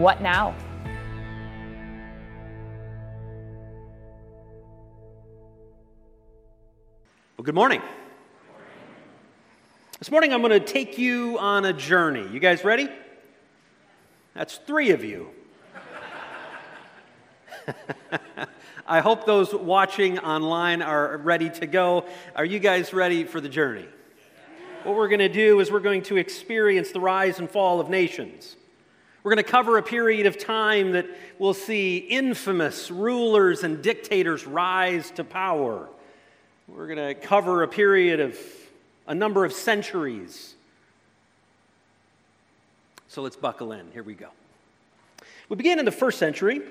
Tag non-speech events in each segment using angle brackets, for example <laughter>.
what now? Well, good morning. This morning I'm going to take you on a journey. You guys ready? That's three of you. <laughs> I hope those watching online are ready to go. Are you guys ready for the journey? What we're going to do is we're going to experience the rise and fall of nations. We're going to cover a period of time that we'll see infamous rulers and dictators rise to power. We're going to cover a period of a number of centuries. So let's buckle in. Here we go. We begin in the first century.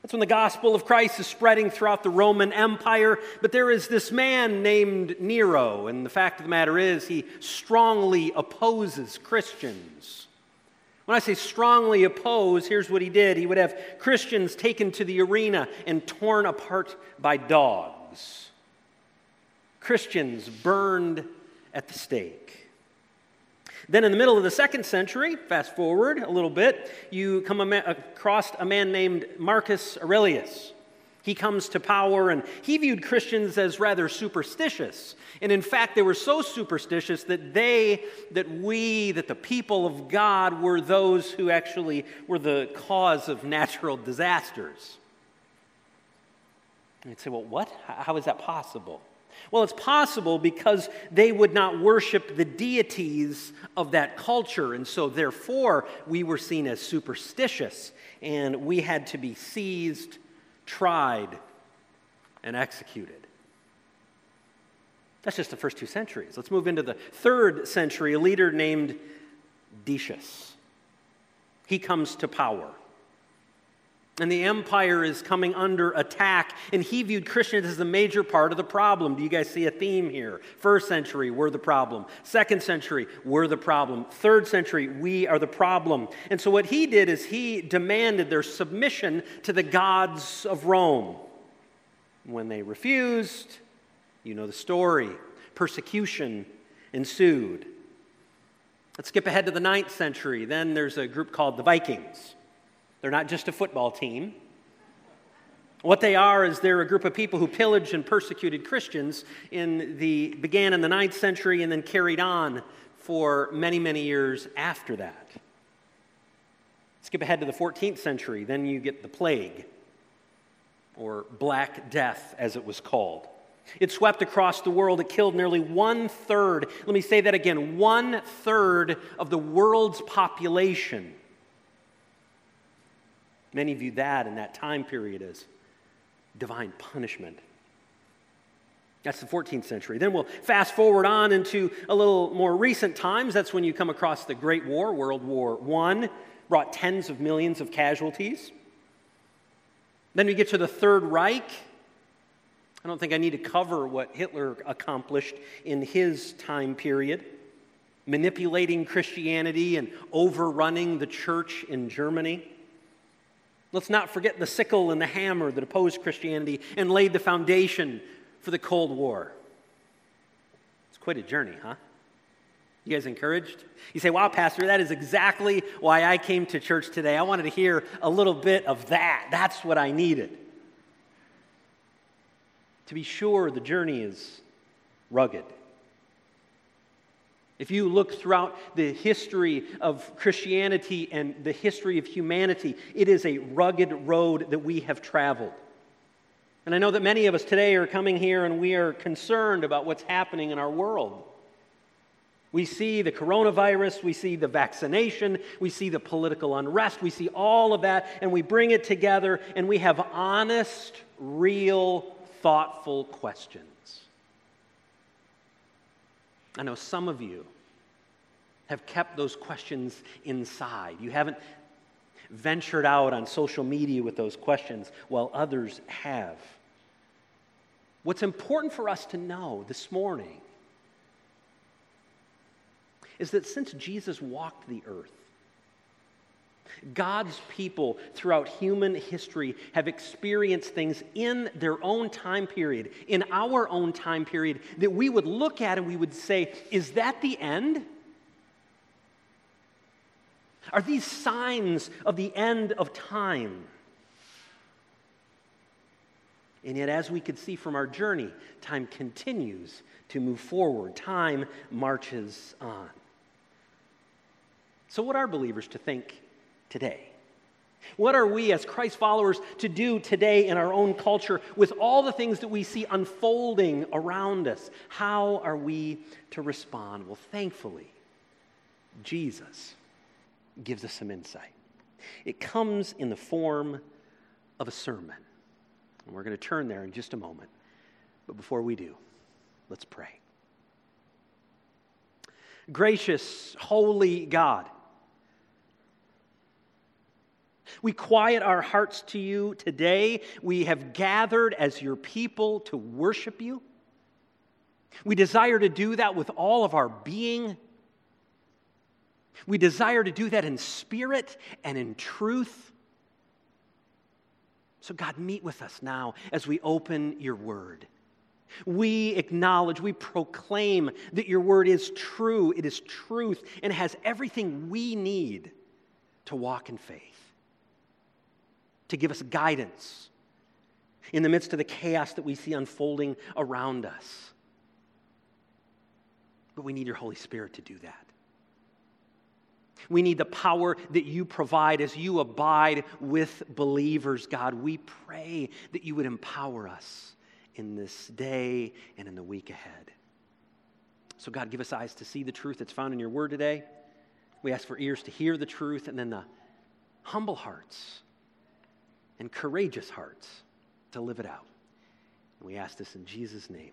That's when the gospel of Christ is spreading throughout the Roman Empire. But there is this man named Nero, and the fact of the matter is, he strongly opposes Christians. When I say strongly oppose, here's what he did he would have Christians taken to the arena and torn apart by dogs, Christians burned at the stake. Then, in the middle of the second century, fast forward a little bit, you come across uh, a man named Marcus Aurelius. He comes to power, and he viewed Christians as rather superstitious. And in fact, they were so superstitious that they, that we, that the people of God were those who actually were the cause of natural disasters. And you'd say, well, what? How is that possible? Well, it's possible because they would not worship the deities of that culture. And so, therefore, we were seen as superstitious and we had to be seized tried, and executed. That's just the first two centuries. Let's move into the third century, a leader named Decius. He comes to power. And the empire is coming under attack, and he viewed Christians as the major part of the problem. Do you guys see a theme here? First century, we're the problem. Second century, we're the problem. Third century, we are the problem. And so what he did is he demanded their submission to the gods of Rome. When they refused, you know the story persecution ensued. Let's skip ahead to the ninth century. Then there's a group called the Vikings. They're not just a football team. What they are is they're a group of people who pillaged and persecuted Christians in the began in the ninth century and then carried on for many, many years after that. Skip ahead to the 14th century, then you get the plague, or Black Death, as it was called. It swept across the world. It killed nearly one third, let me say that again, one third of the world's population. Many view that in that time period as divine punishment. That's the 14th century. Then we'll fast forward on into a little more recent times. That's when you come across the Great War, World War I, brought tens of millions of casualties. Then we get to the Third Reich. I don't think I need to cover what Hitler accomplished in his time period, manipulating Christianity and overrunning the church in Germany. Let's not forget the sickle and the hammer that opposed Christianity and laid the foundation for the Cold War. It's quite a journey, huh? You guys encouraged? You say, wow, Pastor, that is exactly why I came to church today. I wanted to hear a little bit of that. That's what I needed. To be sure, the journey is rugged. If you look throughout the history of Christianity and the history of humanity, it is a rugged road that we have traveled. And I know that many of us today are coming here and we are concerned about what's happening in our world. We see the coronavirus, we see the vaccination, we see the political unrest, we see all of that, and we bring it together and we have honest, real, thoughtful questions. I know some of you have kept those questions inside. You haven't ventured out on social media with those questions while others have. What's important for us to know this morning is that since Jesus walked the earth, God's people throughout human history have experienced things in their own time period, in our own time period, that we would look at and we would say, Is that the end? Are these signs of the end of time? And yet, as we could see from our journey, time continues to move forward, time marches on. So, what are believers to think today? What are we as Christ followers to do today in our own culture with all the things that we see unfolding around us? How are we to respond? Well, thankfully, Jesus gives us some insight. It comes in the form of a sermon. And we're going to turn there in just a moment. But before we do, let's pray. Gracious, holy God, we quiet our hearts to you today. We have gathered as your people to worship you. We desire to do that with all of our being. We desire to do that in spirit and in truth. So, God, meet with us now as we open your word. We acknowledge, we proclaim that your word is true, it is truth, and has everything we need to walk in faith, to give us guidance in the midst of the chaos that we see unfolding around us. But we need your Holy Spirit to do that. We need the power that you provide as you abide with believers, God. We pray that you would empower us in this day and in the week ahead. So, God, give us eyes to see the truth that's found in your word today. We ask for ears to hear the truth and then the humble hearts and courageous hearts to live it out. And we ask this in Jesus' name.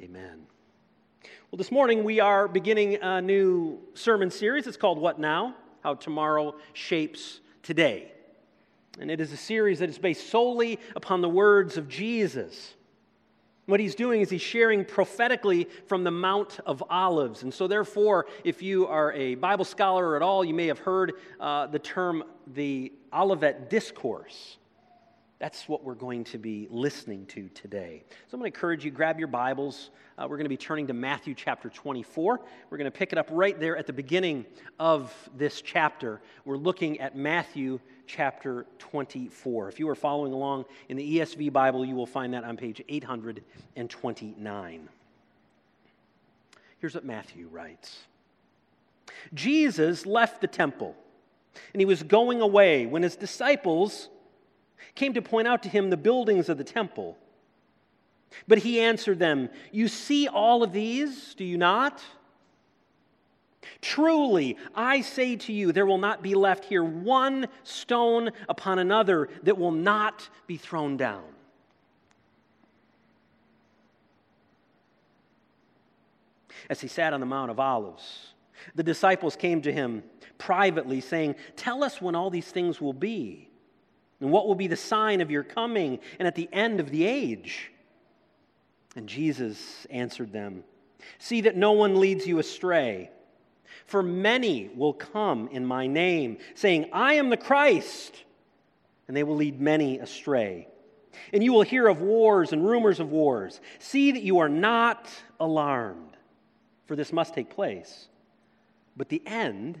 Amen. Well, this morning we are beginning a new sermon series. It's called What Now? How Tomorrow Shapes Today. And it is a series that is based solely upon the words of Jesus. What he's doing is he's sharing prophetically from the Mount of Olives. And so, therefore, if you are a Bible scholar at all, you may have heard uh, the term the Olivet Discourse. That's what we're going to be listening to today. So I'm going to encourage you, grab your Bibles. Uh, we're going to be turning to Matthew chapter 24. We're going to pick it up right there at the beginning of this chapter. We're looking at Matthew chapter 24. If you are following along in the ESV Bible, you will find that on page 829. Here's what Matthew writes Jesus left the temple, and he was going away when his disciples came to point out to him the buildings of the temple. But he answered them, You see all of these, do you not? Truly, I say to you, there will not be left here one stone upon another that will not be thrown down. As he sat on the Mount of Olives, the disciples came to him privately, saying, Tell us when all these things will be. And what will be the sign of your coming and at the end of the age? And Jesus answered them See that no one leads you astray. For many will come in my name, saying, I am the Christ, and they will lead many astray. And you will hear of wars and rumors of wars. See that you are not alarmed, for this must take place. But the end,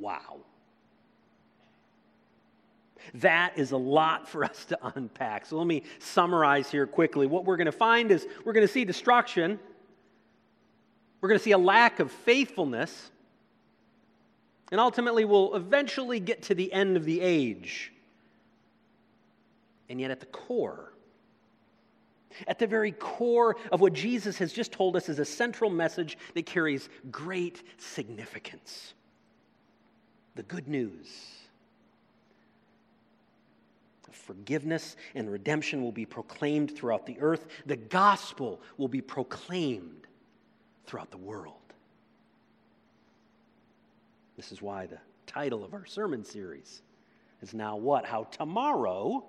Wow. That is a lot for us to unpack. So let me summarize here quickly. What we're going to find is we're going to see destruction, we're going to see a lack of faithfulness, and ultimately we'll eventually get to the end of the age. And yet, at the core, at the very core of what Jesus has just told us is a central message that carries great significance the good news forgiveness and redemption will be proclaimed throughout the earth. The gospel will be proclaimed throughout the world. This is why the title of our sermon series is now what? How tomorrow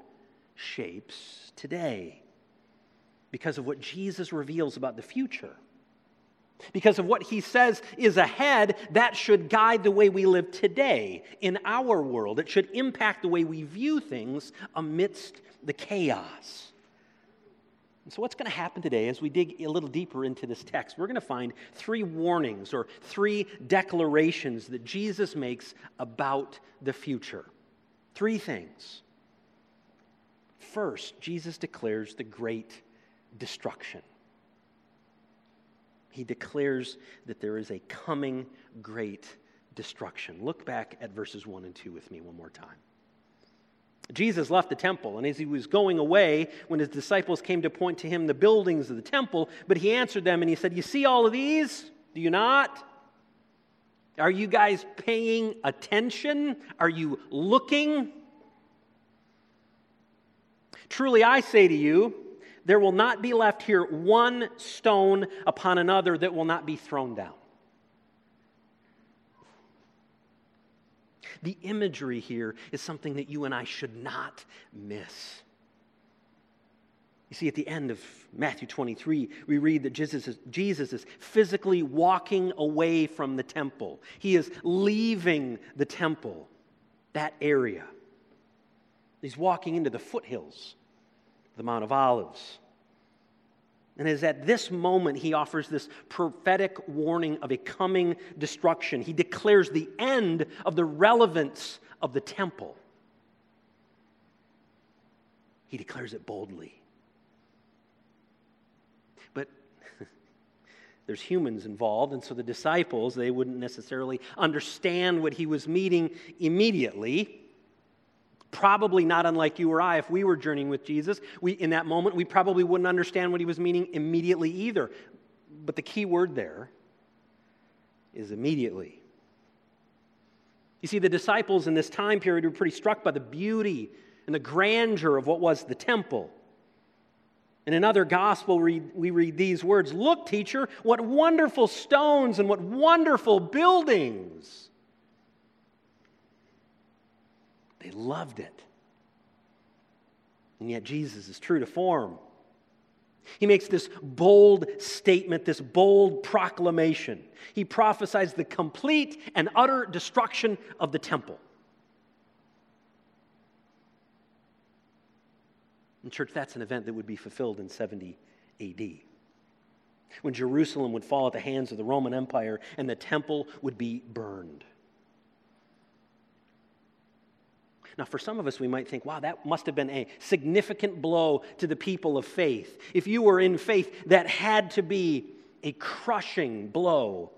shapes today. Because of what Jesus reveals about the future. Because of what he says is ahead, that should guide the way we live today in our world. It should impact the way we view things amidst the chaos. And so, what's going to happen today as we dig a little deeper into this text? We're going to find three warnings or three declarations that Jesus makes about the future. Three things. First, Jesus declares the great destruction he declares that there is a coming great destruction. Look back at verses 1 and 2 with me one more time. Jesus left the temple, and as he was going away, when his disciples came to point to him the buildings of the temple, but he answered them and he said, You see all of these? Do you not? Are you guys paying attention? Are you looking? Truly, I say to you, there will not be left here one stone upon another that will not be thrown down. The imagery here is something that you and I should not miss. You see, at the end of Matthew 23, we read that Jesus is, Jesus is physically walking away from the temple. He is leaving the temple, that area. He's walking into the foothills the Mount of Olives. And it is at this moment he offers this prophetic warning of a coming destruction. He declares the end of the relevance of the temple. He declares it boldly. But <laughs> there's humans involved, and so the disciples, they wouldn't necessarily understand what he was meeting immediately. Probably not unlike you or I, if we were journeying with Jesus, we, in that moment, we probably wouldn't understand what he was meaning immediately either. But the key word there is immediately. You see, the disciples in this time period were pretty struck by the beauty and the grandeur of what was the temple. In another gospel, we read these words Look, teacher, what wonderful stones and what wonderful buildings. They loved it. And yet, Jesus is true to form. He makes this bold statement, this bold proclamation. He prophesies the complete and utter destruction of the temple. In church, that's an event that would be fulfilled in 70 AD. When Jerusalem would fall at the hands of the Roman Empire and the temple would be burned. Now, for some of us, we might think, wow, that must have been a significant blow to the people of faith. If you were in faith, that had to be a crushing blow.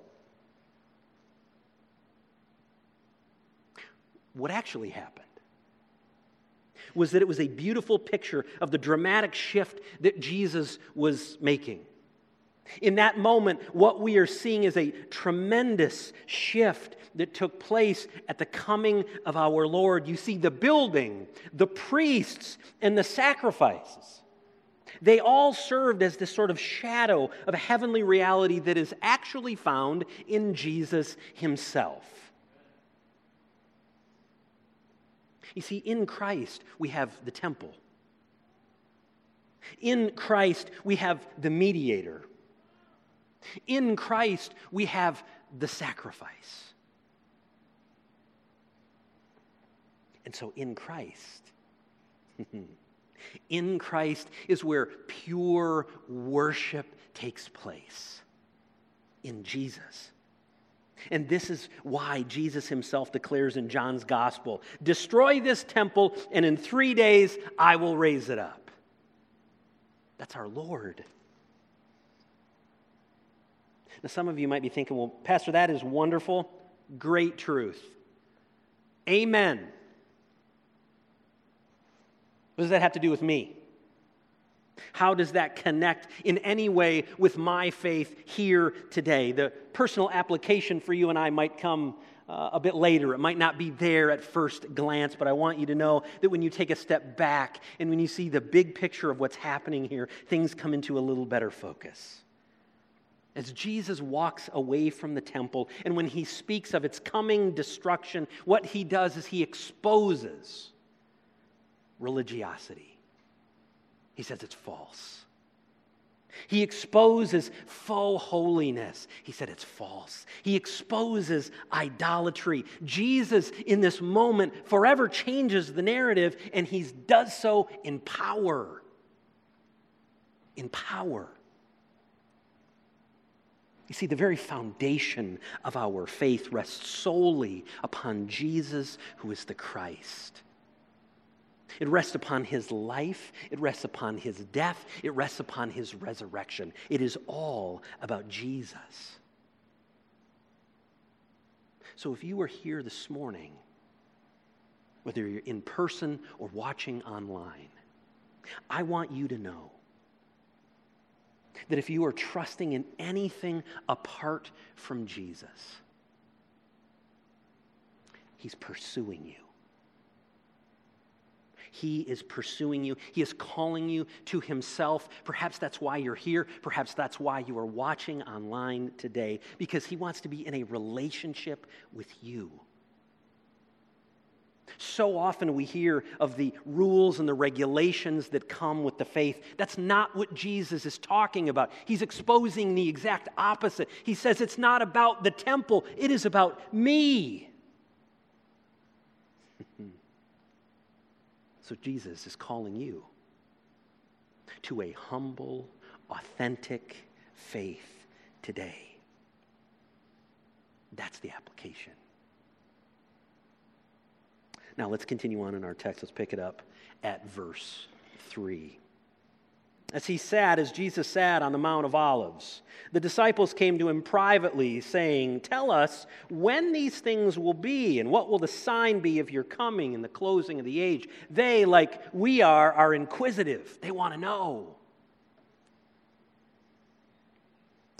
What actually happened was that it was a beautiful picture of the dramatic shift that Jesus was making. In that moment, what we are seeing is a tremendous shift that took place at the coming of our Lord. You see, the building, the priests, and the sacrifices. They all served as this sort of shadow of a heavenly reality that is actually found in Jesus himself. You see, in Christ, we have the temple. In Christ, we have the mediator. In Christ, we have the sacrifice. And so in Christ, <laughs> in Christ is where pure worship takes place. In Jesus. And this is why Jesus himself declares in John's gospel Destroy this temple, and in three days I will raise it up. That's our Lord. Now, some of you might be thinking, well, Pastor, that is wonderful. Great truth. Amen. What does that have to do with me? How does that connect in any way with my faith here today? The personal application for you and I might come uh, a bit later. It might not be there at first glance, but I want you to know that when you take a step back and when you see the big picture of what's happening here, things come into a little better focus. As Jesus walks away from the temple, and when he speaks of its coming destruction, what he does is he exposes religiosity. He says it's false. He exposes faux holiness. He said it's false. He exposes idolatry. Jesus, in this moment, forever changes the narrative, and he does so in power. In power. You see, the very foundation of our faith rests solely upon Jesus, who is the Christ. It rests upon his life, it rests upon his death, it rests upon his resurrection. It is all about Jesus. So if you are here this morning, whether you're in person or watching online, I want you to know that if you are trusting in anything apart from Jesus, He's pursuing you. He is pursuing you. He is calling you to Himself. Perhaps that's why you're here. Perhaps that's why you are watching online today, because He wants to be in a relationship with you. So often we hear of the rules and the regulations that come with the faith. That's not what Jesus is talking about. He's exposing the exact opposite. He says it's not about the temple, it is about me. <laughs> so Jesus is calling you to a humble, authentic faith today. That's the application. Now let's continue on in our text. Let's pick it up at verse 3. As he sat, as Jesus sat on the Mount of Olives, the disciples came to him privately, saying, Tell us when these things will be, and what will the sign be of your coming and the closing of the age? They, like we are, are inquisitive. They want to know.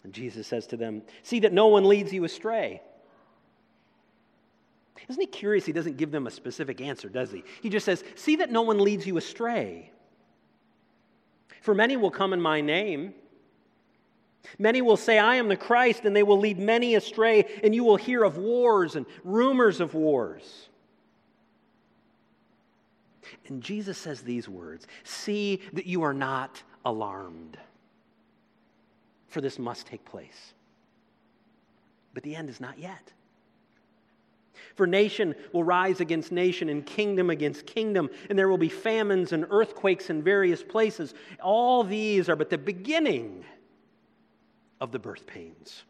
And Jesus says to them, See that no one leads you astray. Isn't he curious? He doesn't give them a specific answer, does he? He just says, See that no one leads you astray. For many will come in my name. Many will say, I am the Christ, and they will lead many astray, and you will hear of wars and rumors of wars. And Jesus says these words See that you are not alarmed, for this must take place. But the end is not yet. For nation will rise against nation and kingdom against kingdom, and there will be famines and earthquakes in various places. All these are but the beginning of the birth pains.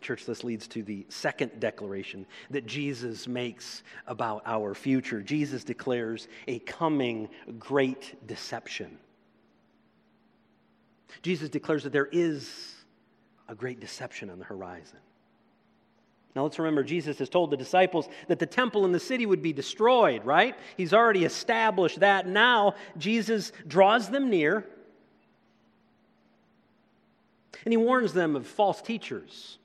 church, this leads to the second declaration that Jesus makes about our future. Jesus declares a coming great deception. Jesus declares that there is a great deception on the horizon. Now let's remember, Jesus has told the disciples that the temple and the city would be destroyed, right? He's already established that. Now Jesus draws them near and he warns them of false teachers.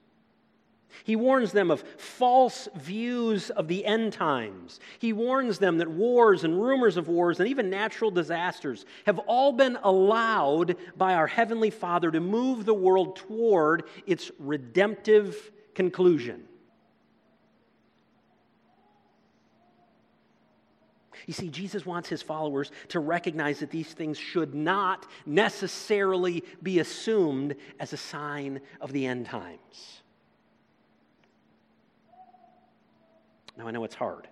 He warns them of false views of the end times. He warns them that wars and rumors of wars and even natural disasters have all been allowed by our Heavenly Father to move the world toward its redemptive conclusion. You see, Jesus wants his followers to recognize that these things should not necessarily be assumed as a sign of the end times. Now, I know it's hard.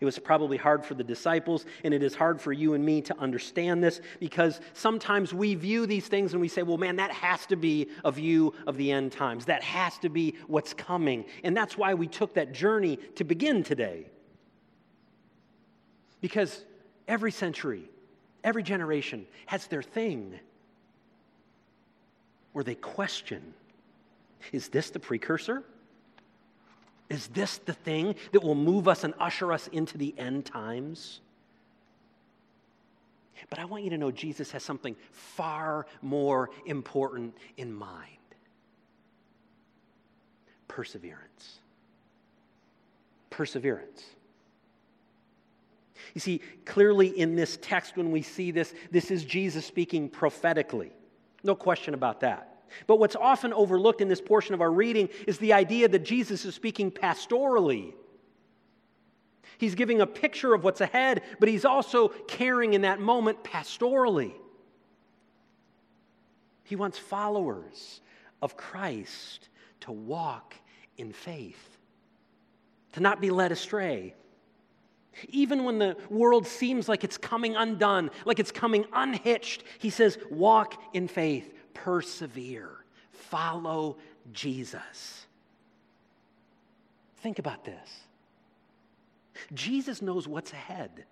It was probably hard for the disciples, and it is hard for you and me to understand this because sometimes we view these things and we say, well, man, that has to be a view of the end times. That has to be what's coming. And that's why we took that journey to begin today. Because every century, every generation has their thing where they question is this the precursor? Is this the thing that will move us and usher us into the end times? But I want you to know Jesus has something far more important in mind perseverance. Perseverance. You see, clearly in this text, when we see this, this is Jesus speaking prophetically. No question about that. But what's often overlooked in this portion of our reading is the idea that Jesus is speaking pastorally. He's giving a picture of what's ahead, but he's also caring in that moment pastorally. He wants followers of Christ to walk in faith, to not be led astray. Even when the world seems like it's coming undone, like it's coming unhitched, he says, walk in faith persevere, follow Jesus. Think about this. Jesus knows what's ahead.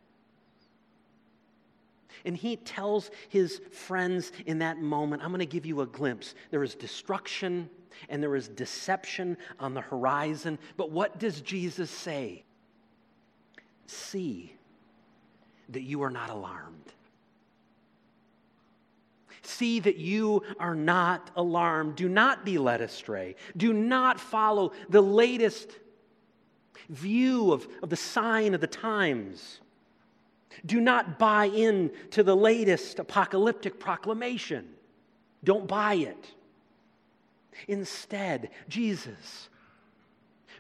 And he tells his friends in that moment, I'm going to give you a glimpse. There is destruction and there is deception on the horizon. But what does Jesus say? See that you are not alarmed. See that you are not alarmed. Do not be led astray. Do not follow the latest view of, of the sign of the times. Do not buy in to the latest apocalyptic proclamation. Don't buy it. Instead, Jesus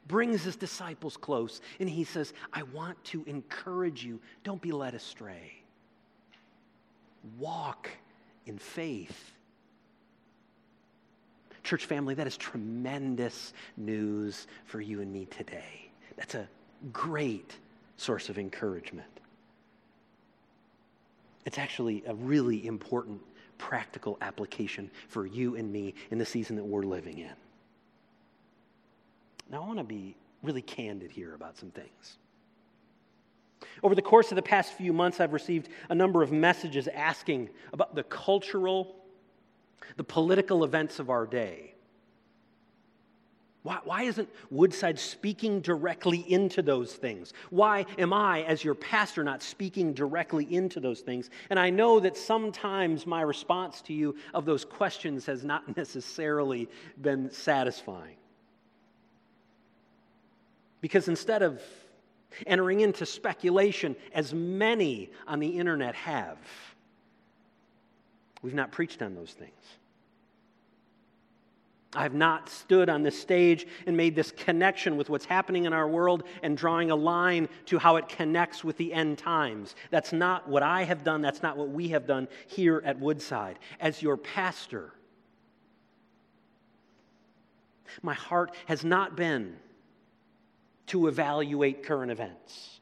brings his disciples close and he says, I want to encourage you. Don't be led astray. Walk in faith. Church family, that is tremendous news for you and me today. That's a great source of encouragement. It's actually a really important practical application for you and me in the season that we're living in. Now, I want to be really candid here about some things. Over the course of the past few months, I've received a number of messages asking about the cultural, the political events of our day. Why, why, isn't Woodside speaking directly into those things? Why am I, as your pastor, not speaking directly into those things? And I know that sometimes my response to you of those questions has not <laughs> necessarily been satisfying. Because instead of entering into speculation, as many on the internet have. We've not preached on those things. I have not stood on this stage and made this connection with what's happening in our world and drawing a line to how it connects with the end times. That's not what I have done. That's not what we have done here at Woodside. As your pastor, my heart has not been to evaluate current events.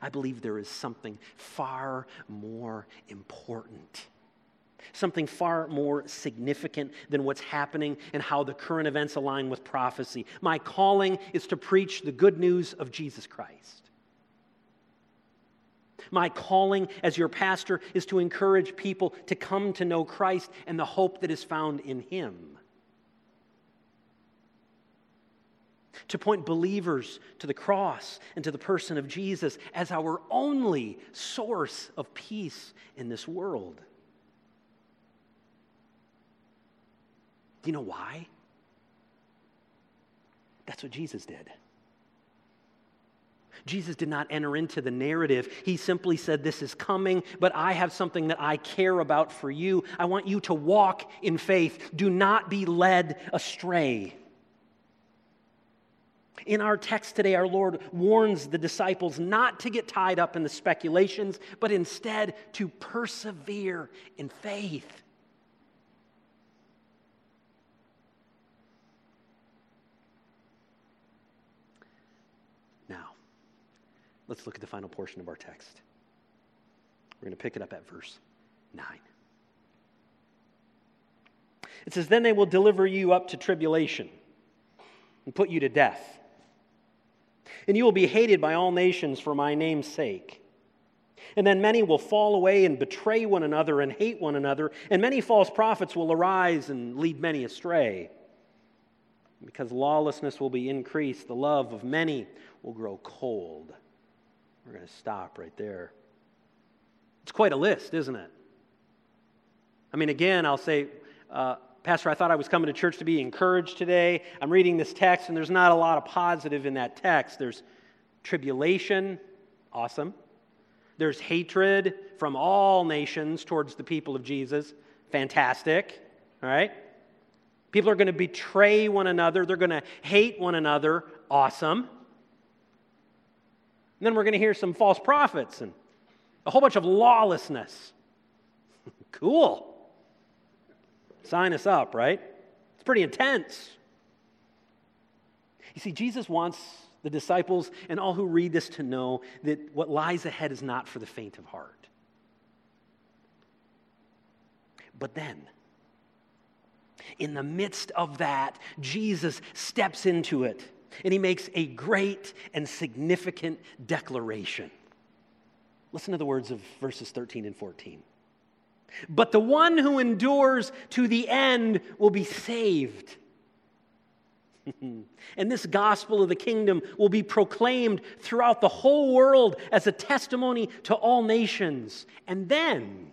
I believe there is something far more important, something far more significant than what's happening and how the current events align with prophecy. My calling is to preach the good news of Jesus Christ. My calling as your pastor is to encourage people to come to know Christ and the hope that is found in Him. To point believers to the cross and to the person of Jesus as our only source of peace in this world. Do you know why? That's what Jesus did. Jesus did not enter into the narrative. He simply said, This is coming, but I have something that I care about for you. I want you to walk in faith. Do not be led astray. In our text today, our Lord warns the disciples not to get tied up in the speculations, but instead to persevere in faith. Now, let's look at the final portion of our text. We're going to pick it up at verse 9. It says, Then they will deliver you up to tribulation and put you to death. And you will be hated by all nations for my name's sake. And then many will fall away and betray one another and hate one another, and many false prophets will arise and lead many astray. Because lawlessness will be increased, the love of many will grow cold. We're going to stop right there. It's quite a list, isn't it? I mean, again, I'll say, uh, Pastor, I thought I was coming to church to be encouraged today. I'm reading this text, and there's not a lot of positive in that text. There's tribulation, awesome. There's hatred from all nations towards the people of Jesus, fantastic. All right? People are going to betray one another, they're going to hate one another, awesome. And then we're going to hear some false prophets and a whole bunch of lawlessness. <laughs> cool. Sign us up, right? It's pretty intense. You see, Jesus wants the disciples and all who read this to know that what lies ahead is not for the faint of heart. But then, in the midst of that, Jesus steps into it and he makes a great and significant declaration. Listen to the words of verses 13 and 14. But the one who endures to the end will be saved. <laughs> and this gospel of the kingdom will be proclaimed throughout the whole world as a testimony to all nations. And then,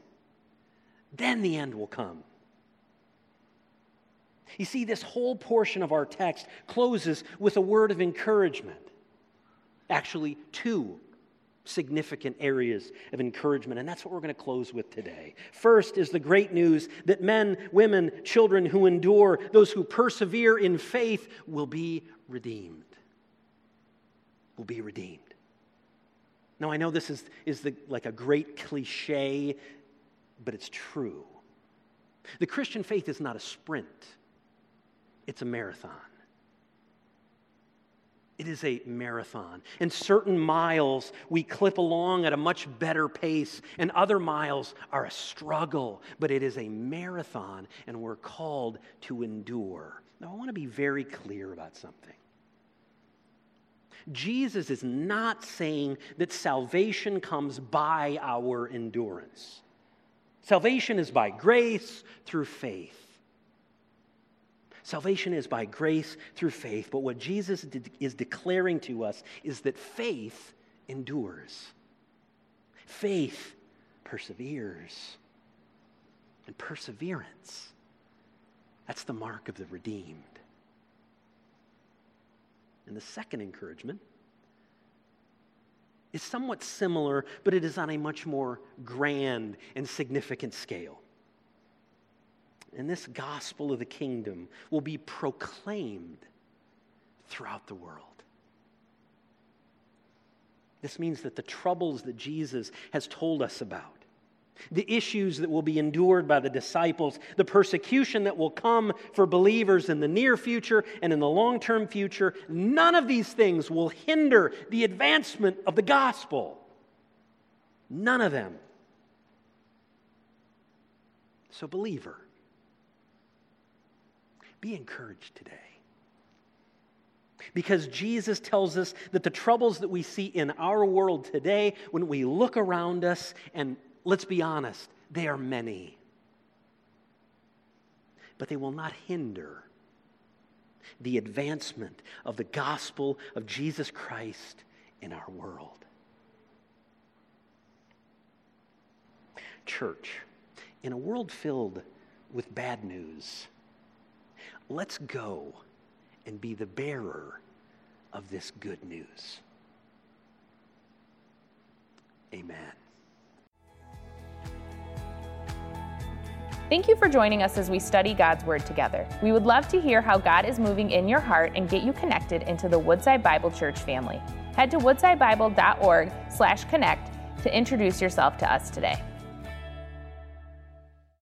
then the end will come. You see, this whole portion of our text closes with a word of encouragement. Actually, two significant areas of encouragement, and that's what we're going to close with today. First is the great news that men, women, children who endure, those who persevere in faith, will be redeemed. Will be redeemed. Now, I know this is, is the, like a great cliche, but it's true. The Christian faith is not a sprint, it's a marathon. It is a marathon. And certain miles we clip along at a much better pace, and other miles are a struggle. But it is a marathon, and we're called to endure. Now, I want to be very clear about something. Jesus is not saying that salvation comes by our endurance. Salvation is by grace through faith. Salvation is by grace through faith, but what Jesus is declaring to us is that faith endures. Faith perseveres. And perseverance, that's the mark of the redeemed. And the second encouragement is somewhat similar, but it is on a much more grand and significant scale and this gospel of the kingdom will be proclaimed throughout the world. This means that the troubles that Jesus has told us about, the issues that will be endured by the disciples, the persecution that will come for believers in the near future and in the long term future, none of these things will hinder the advancement of the gospel. None of them. So, believer, be encouraged today. Because Jesus tells us that the troubles that we see in our world today, when we look around us, and let's be honest, they are many, but they will not hinder the advancement of the gospel of Jesus Christ in our world. Church, in a world filled with bad news, Let's go and be the bearer of this good news. Amen. Thank you for joining us as we study God's Word together. We would love to hear how God is moving in your heart and get you connected into the Woodside Bible Church family. Head to woodsidebible.org/connect to introduce yourself to us today.